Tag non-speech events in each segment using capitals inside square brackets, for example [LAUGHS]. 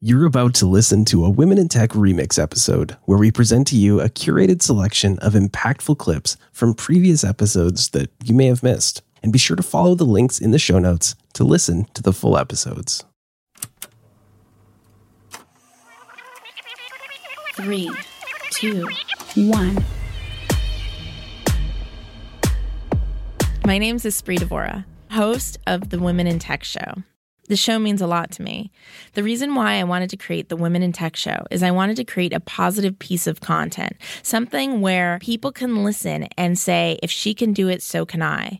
You're about to listen to a Women in Tech remix episode where we present to you a curated selection of impactful clips from previous episodes that you may have missed. And be sure to follow the links in the show notes to listen to the full episodes. Three, two, one. My name is Espree Devora, host of the Women in Tech Show. The show means a lot to me. The reason why I wanted to create the Women in Tech show is I wanted to create a positive piece of content, something where people can listen and say, if she can do it, so can I.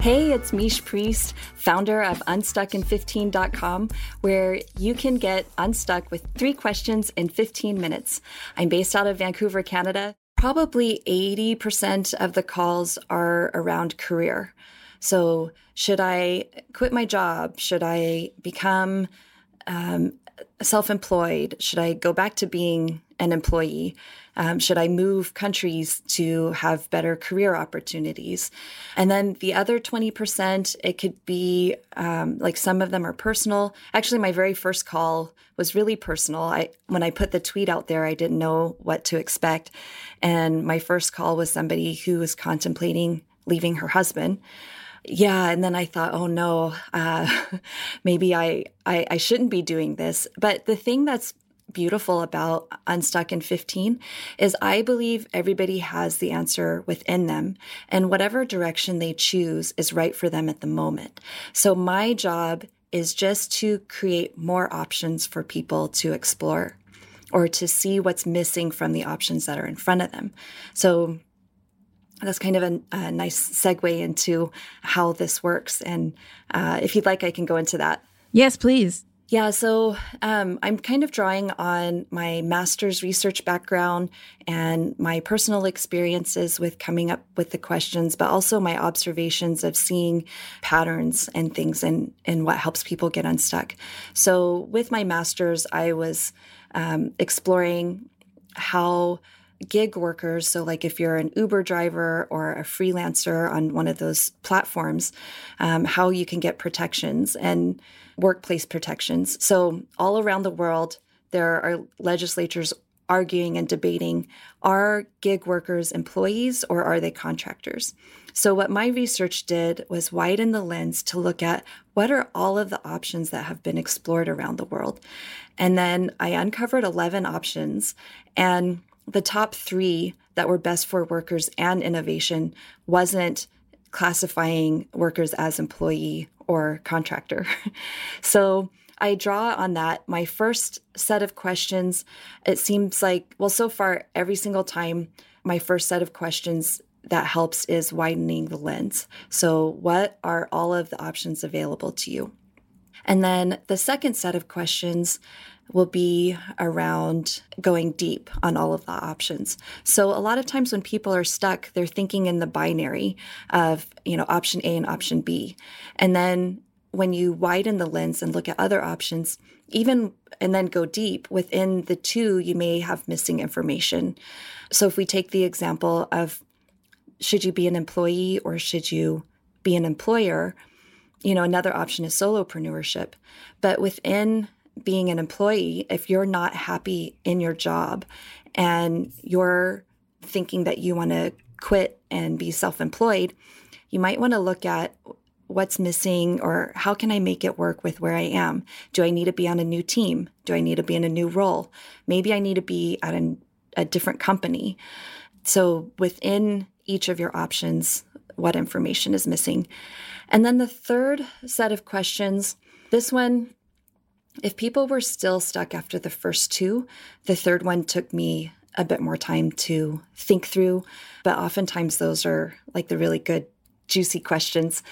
Hey, it's Mish Priest, founder of Unstuckin15.com, where you can get unstuck with three questions in 15 minutes. I'm based out of Vancouver, Canada. Probably 80% of the calls are around career. So, should I quit my job? Should I become um, self employed? Should I go back to being an employee? Um, should I move countries to have better career opportunities? And then the other 20%, it could be um, like some of them are personal. Actually, my very first call was really personal. I when I put the tweet out there, I didn't know what to expect. And my first call was somebody who was contemplating leaving her husband yeah and then i thought oh no uh, [LAUGHS] maybe I, I, I shouldn't be doing this but the thing that's beautiful about Unstuck in 15 is I believe everybody has the answer within them, and whatever direction they choose is right for them at the moment. So, my job is just to create more options for people to explore or to see what's missing from the options that are in front of them. So, that's kind of a, a nice segue into how this works. And uh, if you'd like, I can go into that. Yes, please. Yeah, so um, I'm kind of drawing on my master's research background and my personal experiences with coming up with the questions, but also my observations of seeing patterns and things and, and what helps people get unstuck. So, with my master's, I was um, exploring how gig workers, so like if you're an Uber driver or a freelancer on one of those platforms, um, how you can get protections. And workplace protections. So, all around the world, there are legislatures arguing and debating are gig workers employees or are they contractors? So, what my research did was widen the lens to look at what are all of the options that have been explored around the world. And then I uncovered 11 options, and the top three that were best for workers and innovation wasn't classifying workers as employee or contractor. [LAUGHS] so I draw on that. My first set of questions, it seems like, well, so far, every single time, my first set of questions that helps is widening the lens. So, what are all of the options available to you? And then the second set of questions will be around going deep on all of the options. So a lot of times when people are stuck, they're thinking in the binary of, you know, option A and option B. And then when you widen the lens and look at other options, even and then go deep within the two, you may have missing information. So if we take the example of should you be an employee or should you be an employer? You know, another option is solopreneurship. But within being an employee, if you're not happy in your job and you're thinking that you want to quit and be self employed, you might want to look at what's missing or how can I make it work with where I am? Do I need to be on a new team? Do I need to be in a new role? Maybe I need to be at an, a different company. So within each of your options, what information is missing? And then the third set of questions, this one if people were still stuck after the first two, the third one took me a bit more time to think through. But oftentimes, those are like the really good, juicy questions.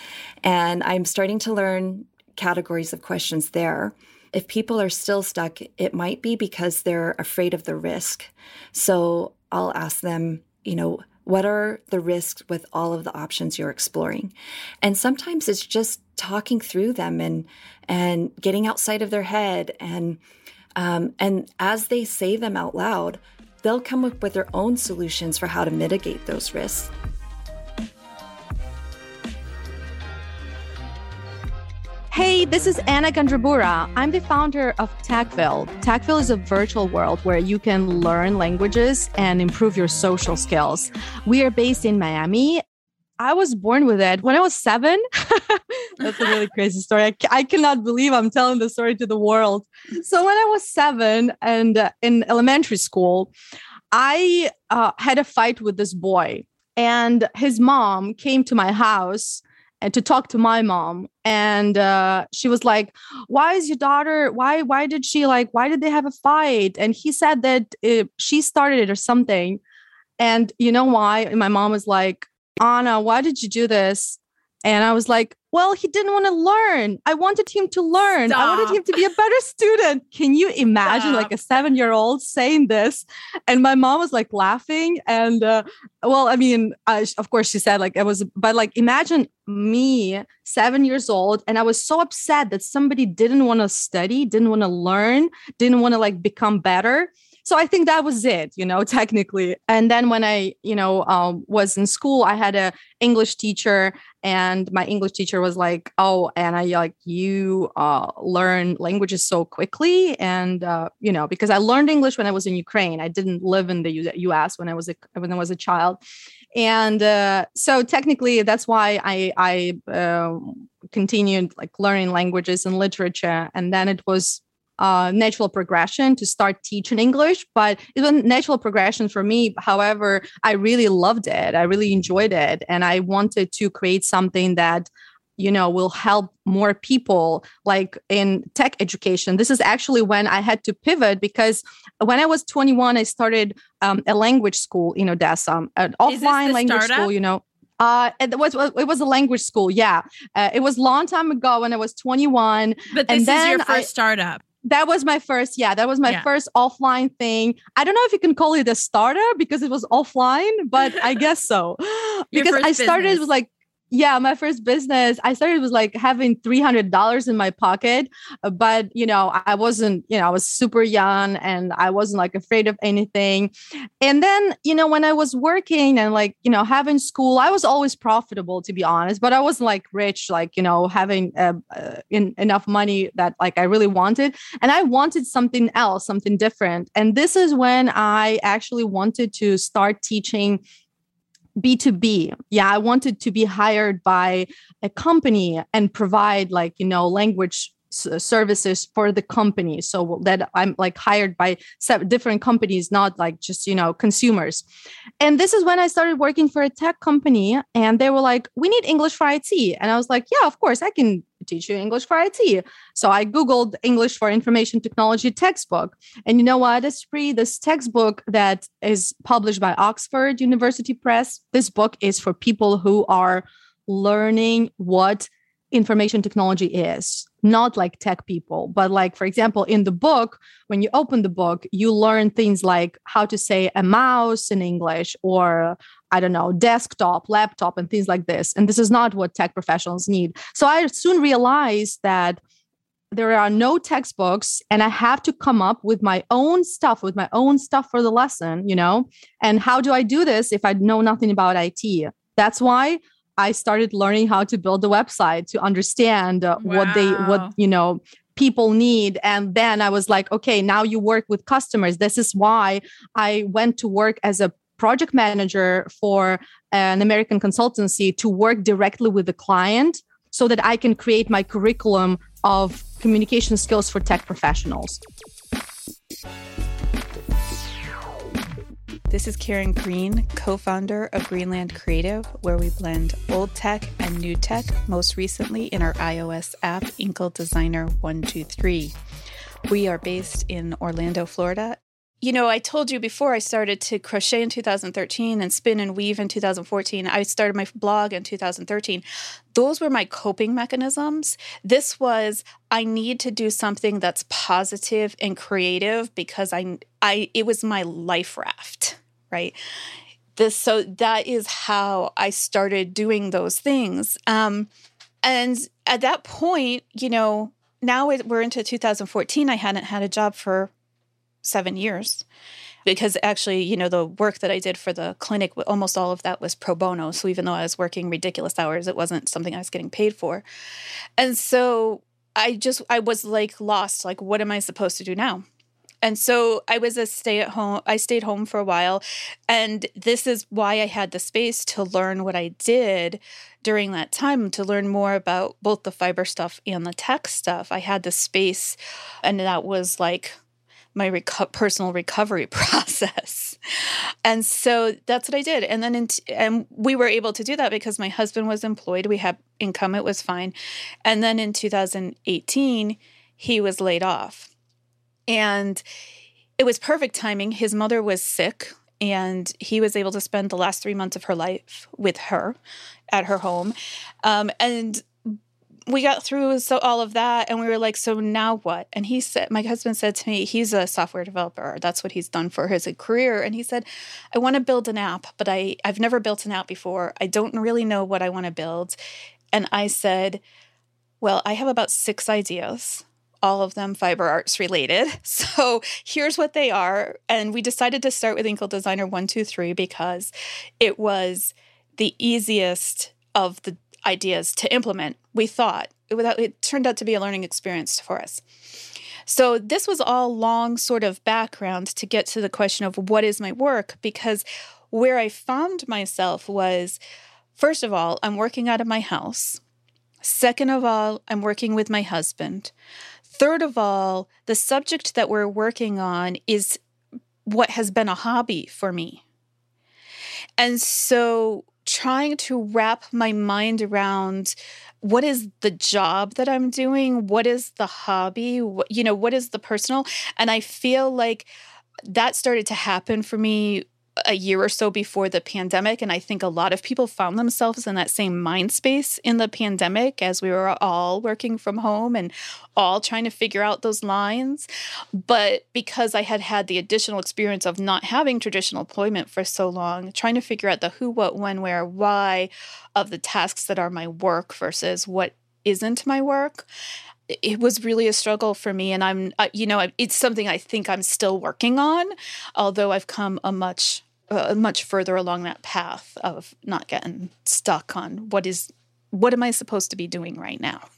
And I'm starting to learn categories of questions there. if people are still stuck, it might be because they're afraid of the risk. So I'll ask them, you know, what are the risks with all of the options you're exploring? And sometimes it's just talking through them and and getting outside of their head and um, and as they say them out loud, they'll come up with their own solutions for how to mitigate those risks. Hey, this is Anna Gandrabura. I'm the founder of Techville. Techville is a virtual world where you can learn languages and improve your social skills. We are based in Miami. I was born with it when I was seven. [LAUGHS] That's a really crazy story. I, cannot believe I'm telling the story to the world. So, when I was seven and uh, in elementary school, I uh, had a fight with this boy, and his mom came to my house to talk to my mom. And uh, she was like why is your daughter why why did she like why did they have a fight? And he said that it, she started it or something. And you know why? And my mom was like anna why did you do this? And I was like, well, he didn't want to learn. I wanted him to learn. Stop. I wanted him to be a better student. Can you imagine Stop. like a seven year old saying this? And my mom was like laughing. And uh, well, I mean, uh, of course, she said like it was, but like imagine me, seven years old, and I was so upset that somebody didn't want to study, didn't want to learn, didn't want to like become better so i think that was it you know [LAUGHS] technically. And then when i you know um, was in school i had a english teacher and my english teacher was like oh and i like you uh, learn languages so quickly. And uh, you know because i learned english when i was in ukraine. I didn't live in the us when i was a when i was a child. And uh, so technically that's why i i uh, continued like learning languages and literature. And then it was uh, natural progression to start teaching English, but it was natural progression for me. However, I really loved it. I really enjoyed it. And I wanted to create something that you know will help more people like in tech education this is actually when i had to pivot because when i was 21 i started um, a language school in odessa an offline language startup? school you know uh, it was it was a language school. Yeah, uh, it was long time ago when I was 21. But this is your first I, startup that was my first yeah that was my yeah. first offline thing i don't know if you can call it a starter because it was offline but i guess so [LAUGHS] because i started business. with like yeah my first business i started was like having $300 in my pocket uh, but you know i wasn't you know i was super young and i wasn't like afraid of anything. And then you know when i was working and like you know having school i was always profitable to be honest but i wasn't like rich like you know having uh, uh, in, enough money that like i really wanted and i wanted something else something different. And this is when i actually wanted to start teaching B2B. Yeah, I wanted to be hired by a company and provide like, you know, language services for the company. So that i'm like hired by different companies not like just you know consumers. And this is when i started working for a tech company and they were like we need english for it and i was like yeah of course i can teach you English for IT. So I Googled English for Information Technology textbook. And you know what, Espree, this textbook that is published by Oxford University Press, this book is for people who are learning what information technology is not like tech people but like for example in the book when you open the book you learn things like how to say a mouse in english or I don't know, desktop, laptop, and things like this. And this is not what tech professionals need. So I soon realized that there are no textbooks and I have to come up with my own stuff, with my own stuff for the lesson, you know? And how do I do this if I know nothing about IT? That's why I started learning how to build a website to understand uh, wow. what they, what, you know, people need and then i was like okay now you work with customers this is why i went to work as a project manager for an American consultancy to work directly with the client so that I can create my curriculum of communication skills for tech professionals. This is Karen Green, co founder of Greenland Creative, where we blend old tech and new tech, most recently in our iOS app, Inkle Designer 123. We are based in Orlando, Florida, you know, I told you before I started to crochet in 2013 and spin and weave in 2014. I started my blog in 2013. Those were my coping mechanisms. This was I need to do something that's positive and creative because I I it was my life raft, right? This so that is how I started doing those things. Um and at that point, you know, now we're into 2014. I hadn't had a job for seven years because actually, you know, the work that I did for the clinic, almost all of that was pro bono. So even though I was working ridiculous hours, it wasn't something I was getting paid for. And so I just, I was like lost. Like, what am I supposed to do now? And so I was a stay at home, I stayed home for a while. And this is why I had the space to learn what I did during that time to learn more about both the fiber stuff and the tech stuff. I had the space, and that was like my reco- personal recovery [LAUGHS] process. And so that's what I did. And then, t- and we were able to do that because my husband was employed. We had income, it was fine. And then in 2018, he was laid off. And it was perfect timing. His mother was sick and he was able to spend the last three months of her life with her at her home. Um, and we got through so all of that and we were like so now what? And he said my husband said to me he's a software developer. That's what he's done for his career. And he said i want to build an app but i i've never built an app before. I don't really know what i want to build. And i said well i have about six ideas all of them fiber arts related. [LAUGHS] So here's what they are. And we decided to start with Inkle Designer 123 because it was the easiest of the ideas to implement, we thought. It, it turned out to be a learning experience for us. So, this was all long sort of background to get to the question of what is my work, because where I found myself was first of all, I'm working out of my house. Second of all, I'm working with my husband. Third of all, the subject that we're working on is what has been a hobby for me. And so trying to wrap my mind around what is the job that I'm doing? What is the hobby? What, you know, what is the personal? And I feel like that started to happen for me a year or so before the pandemic. And I think a lot of people found themselves in that same mind space in the pandemic as we were all working from home and all trying to figure out those lines. But because I had had the additional experience of not having traditional employment for so long, trying to figure out the who, what, when, where, why of the tasks that are my work versus what isn't my work it was really a struggle for me and i'm uh, you know it's something i think i'm still working on although i've come a much uh, much further along that path of not getting stuck on what is what am i supposed to be doing right now? [LAUGHS]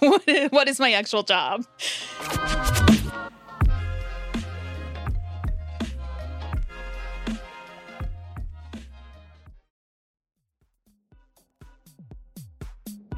What, is, what is my actual job